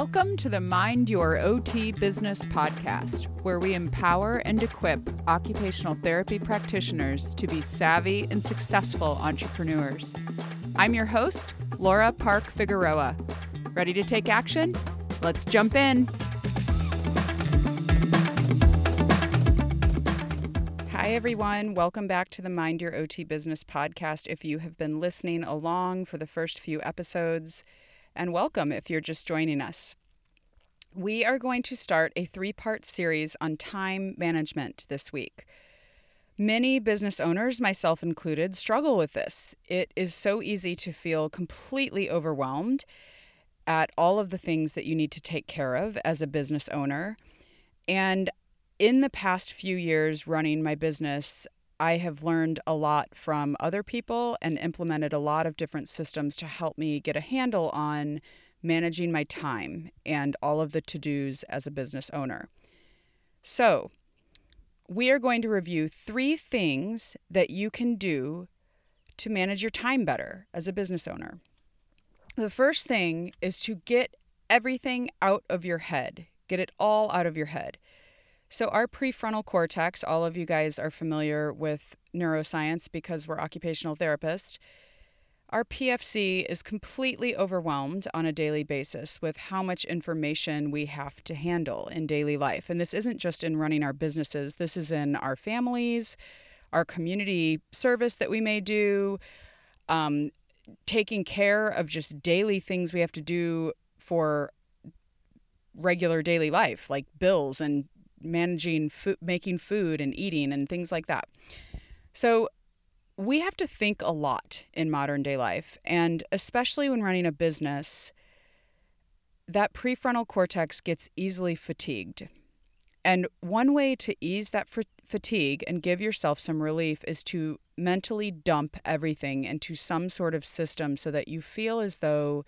Welcome to the Mind Your OT Business podcast, where we empower and equip occupational therapy practitioners to be savvy and successful entrepreneurs. I'm your host, Laura Park Figueroa. Ready to take action? Let's jump in. Hi, everyone. Welcome back to the Mind Your OT Business podcast. If you have been listening along for the first few episodes, and welcome if you're just joining us. We are going to start a three part series on time management this week. Many business owners, myself included, struggle with this. It is so easy to feel completely overwhelmed at all of the things that you need to take care of as a business owner. And in the past few years running my business, I have learned a lot from other people and implemented a lot of different systems to help me get a handle on managing my time and all of the to dos as a business owner. So, we are going to review three things that you can do to manage your time better as a business owner. The first thing is to get everything out of your head, get it all out of your head. So, our prefrontal cortex, all of you guys are familiar with neuroscience because we're occupational therapists. Our PFC is completely overwhelmed on a daily basis with how much information we have to handle in daily life. And this isn't just in running our businesses, this is in our families, our community service that we may do, um, taking care of just daily things we have to do for regular daily life, like bills and managing food, making food and eating and things like that. So we have to think a lot in modern day life, and especially when running a business, that prefrontal cortex gets easily fatigued. And one way to ease that fatigue and give yourself some relief is to mentally dump everything into some sort of system so that you feel as though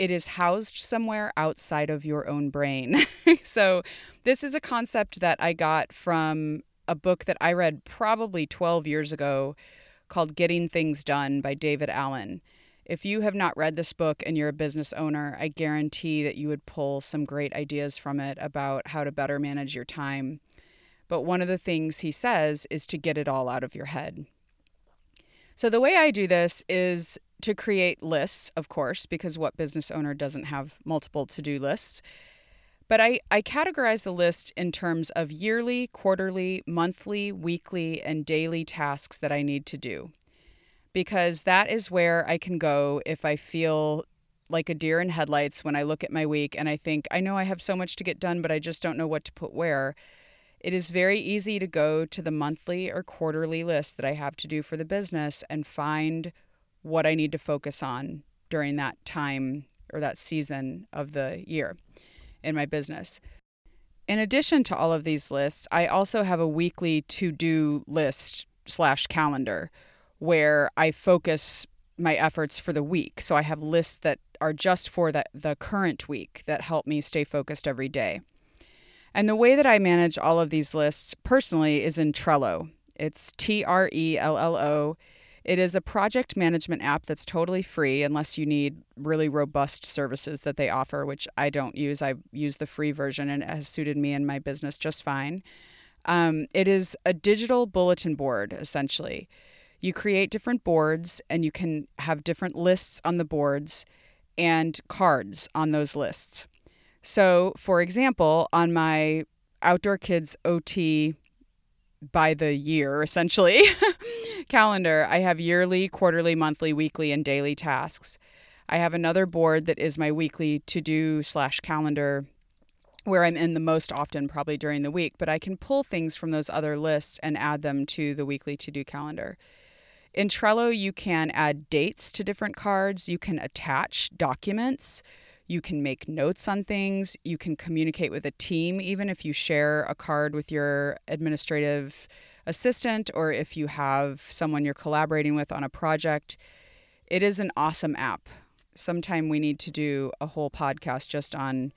it is housed somewhere outside of your own brain. so, this is a concept that I got from a book that I read probably 12 years ago called Getting Things Done by David Allen. If you have not read this book and you're a business owner, I guarantee that you would pull some great ideas from it about how to better manage your time. But one of the things he says is to get it all out of your head. So, the way I do this is to create lists, of course, because what business owner doesn't have multiple to do lists? But I, I categorize the list in terms of yearly, quarterly, monthly, weekly, and daily tasks that I need to do. Because that is where I can go if I feel like a deer in headlights when I look at my week and I think, I know I have so much to get done, but I just don't know what to put where. It is very easy to go to the monthly or quarterly list that I have to do for the business and find what I need to focus on during that time or that season of the year in my business. In addition to all of these lists, I also have a weekly to do list slash calendar where I focus my efforts for the week. So I have lists that are just for the, the current week that help me stay focused every day. And the way that I manage all of these lists personally is in Trello. It's T R E L L O. It is a project management app that's totally free unless you need really robust services that they offer, which I don't use. I use the free version and it has suited me and my business just fine. Um, it is a digital bulletin board, essentially. You create different boards and you can have different lists on the boards and cards on those lists. So, for example, on my Outdoor Kids OT by the year essentially calendar i have yearly quarterly monthly weekly and daily tasks. I have another board that is my weekly to do slash calendar where i'm in the most often probably during the week but i can pull things from those other lists and add them to the weekly to do calendar. In trello you can add dates to different cards. You can attach documents you can make notes on things. You can communicate with a team, even if you share a card with your administrative assistant or if you have someone you're collaborating with on a project. It is an awesome app. Sometime we need to do a whole podcast just on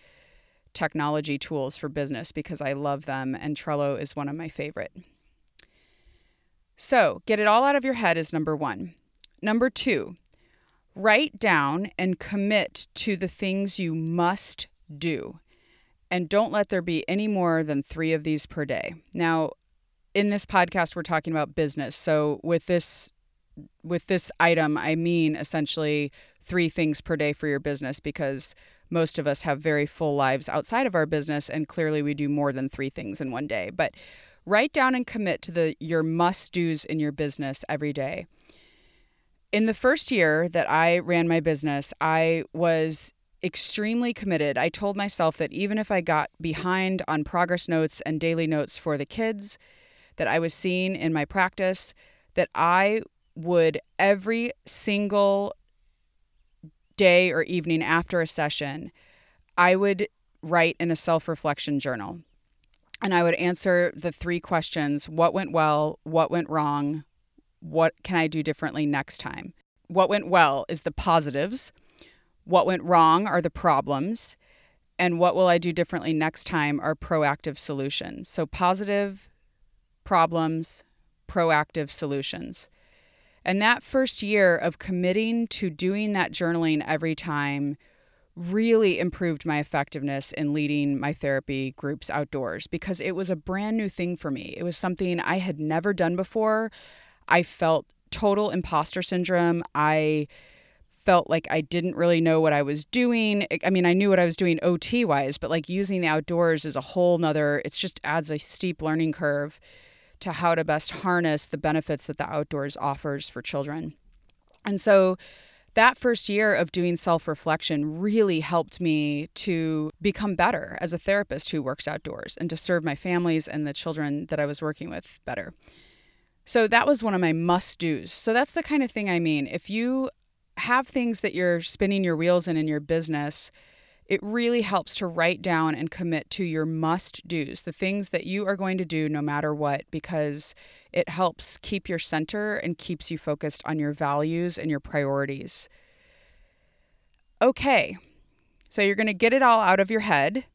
technology tools for business because I love them, and Trello is one of my favorite. So, get it all out of your head is number one. Number two, Write down and commit to the things you must do. And don't let there be any more than three of these per day. Now, in this podcast, we're talking about business. So with this with this item, I mean essentially three things per day for your business because most of us have very full lives outside of our business and clearly we do more than three things in one day. But write down and commit to the your must-dos in your business every day. In the first year that I ran my business, I was extremely committed. I told myself that even if I got behind on progress notes and daily notes for the kids that I was seeing in my practice, that I would every single day or evening after a session, I would write in a self reflection journal. And I would answer the three questions what went well, what went wrong, what can I do differently next time? What went well is the positives, what went wrong are the problems, and what will I do differently next time are proactive solutions. So, positive problems, proactive solutions. And that first year of committing to doing that journaling every time really improved my effectiveness in leading my therapy groups outdoors because it was a brand new thing for me. It was something I had never done before. I felt total imposter syndrome. I felt like I didn't really know what I was doing. I mean, I knew what I was doing OT wise, but like using the outdoors is a whole nother, it just adds a steep learning curve to how to best harness the benefits that the outdoors offers for children. And so that first year of doing self reflection really helped me to become better as a therapist who works outdoors and to serve my families and the children that I was working with better. So that was one of my must do's. So that's the kind of thing I mean. If you have things that you're spinning your wheels in in your business, it really helps to write down and commit to your must do's, the things that you are going to do no matter what, because it helps keep your center and keeps you focused on your values and your priorities. Okay, so you're going to get it all out of your head.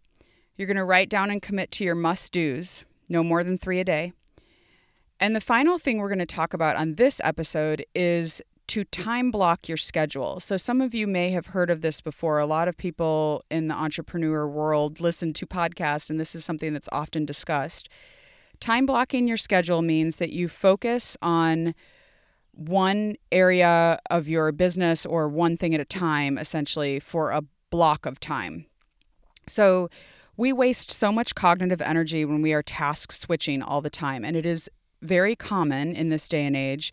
You're going to write down and commit to your must do's, no more than three a day. And the final thing we're going to talk about on this episode is to time block your schedule. So, some of you may have heard of this before. A lot of people in the entrepreneur world listen to podcasts, and this is something that's often discussed. Time blocking your schedule means that you focus on one area of your business or one thing at a time, essentially, for a block of time. So, we waste so much cognitive energy when we are task switching all the time, and it is very common in this day and age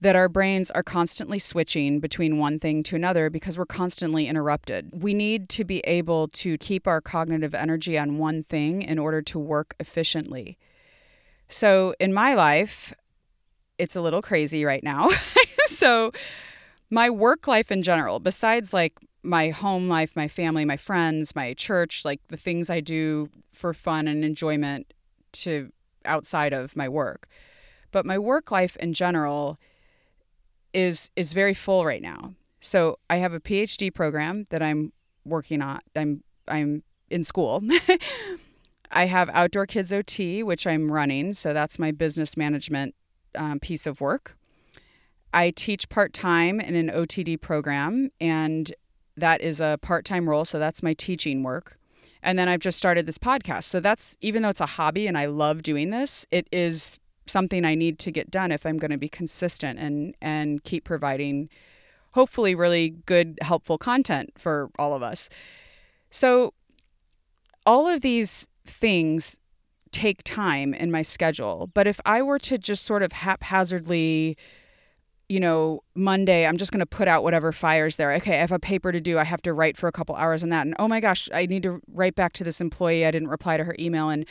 that our brains are constantly switching between one thing to another because we're constantly interrupted. We need to be able to keep our cognitive energy on one thing in order to work efficiently. So, in my life, it's a little crazy right now. so, my work life in general, besides like my home life, my family, my friends, my church, like the things I do for fun and enjoyment to outside of my work. But my work life in general is is very full right now. So I have a PhD program that I'm working on. I'm I'm in school. I have Outdoor Kids OT, which I'm running. So that's my business management um, piece of work. I teach part time in an OTD program, and that is a part time role. So that's my teaching work. And then I've just started this podcast. So that's even though it's a hobby and I love doing this, it is something I need to get done if I'm going to be consistent and and keep providing hopefully really good helpful content for all of us. So all of these things take time in my schedule, but if I were to just sort of haphazardly you know, Monday, I'm just going to put out whatever fires there. Okay, I have a paper to do. I have to write for a couple hours on that. And oh my gosh, I need to write back to this employee. I didn't reply to her email. And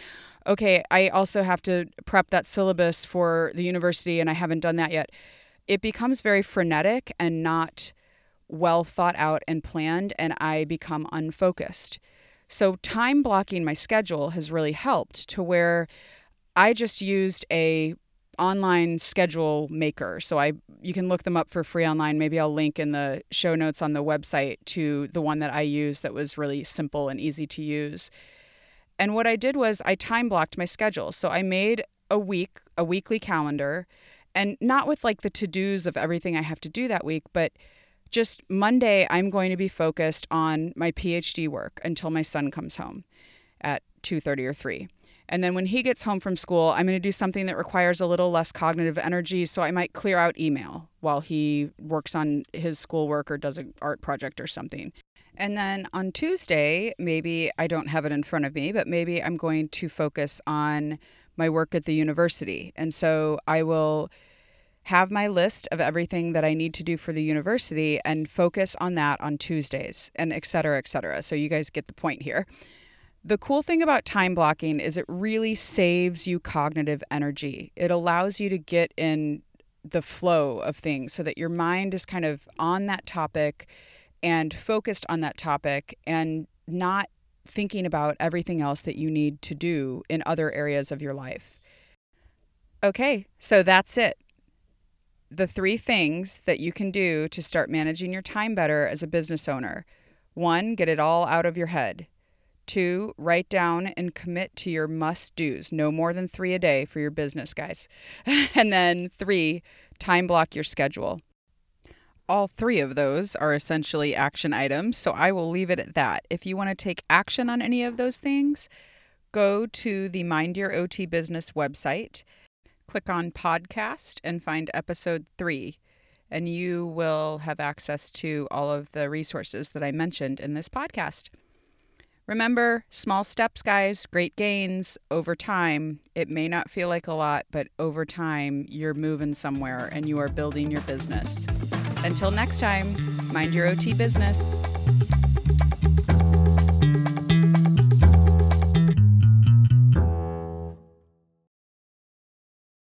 okay, I also have to prep that syllabus for the university and I haven't done that yet. It becomes very frenetic and not well thought out and planned, and I become unfocused. So, time blocking my schedule has really helped to where I just used a online schedule maker. So I you can look them up for free online. Maybe I'll link in the show notes on the website to the one that I use that was really simple and easy to use. And what I did was I time blocked my schedule. So I made a week, a weekly calendar, and not with like the to dos of everything I have to do that week, but just Monday, I'm going to be focused on my PhD work until my son comes home at 2:30 or 3. And then when he gets home from school, I'm going to do something that requires a little less cognitive energy. So I might clear out email while he works on his schoolwork or does an art project or something. And then on Tuesday, maybe I don't have it in front of me, but maybe I'm going to focus on my work at the university. And so I will have my list of everything that I need to do for the university and focus on that on Tuesdays and et cetera, et cetera. So you guys get the point here. The cool thing about time blocking is it really saves you cognitive energy. It allows you to get in the flow of things so that your mind is kind of on that topic and focused on that topic and not thinking about everything else that you need to do in other areas of your life. Okay, so that's it. The three things that you can do to start managing your time better as a business owner one, get it all out of your head. Two, write down and commit to your must do's, no more than three a day for your business, guys. and then three, time block your schedule. All three of those are essentially action items, so I will leave it at that. If you want to take action on any of those things, go to the Mind Your OT Business website, click on podcast, and find episode three, and you will have access to all of the resources that I mentioned in this podcast. Remember, small steps, guys, great gains over time. It may not feel like a lot, but over time, you're moving somewhere and you are building your business. Until next time, mind your OT business.